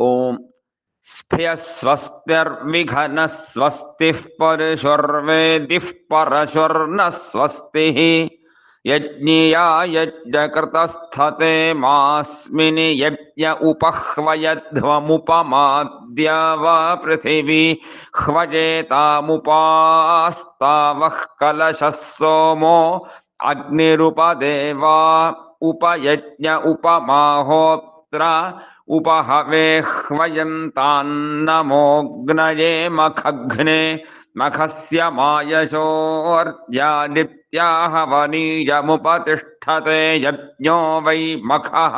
ॐ स्वस्तिर्विघनः स्वस्तिः परशुर्वेदिः परशुर्नः स्वस्तिः यज्ञिया यज्ञकृतस्थते मास्मिन् यज्ञ वा पृथिवी ह्वजेतामुपास्तावः कलशः सोमो अग्निरुपदेवा उपयज्ञ उपमाहोत्रा उपहवेह्वयन्तान्नमोऽग्नये मखघ्ने मखस्य मायशोर्या नित्याहवनीयमुपतिष्ठते यज्ञो वै मखः।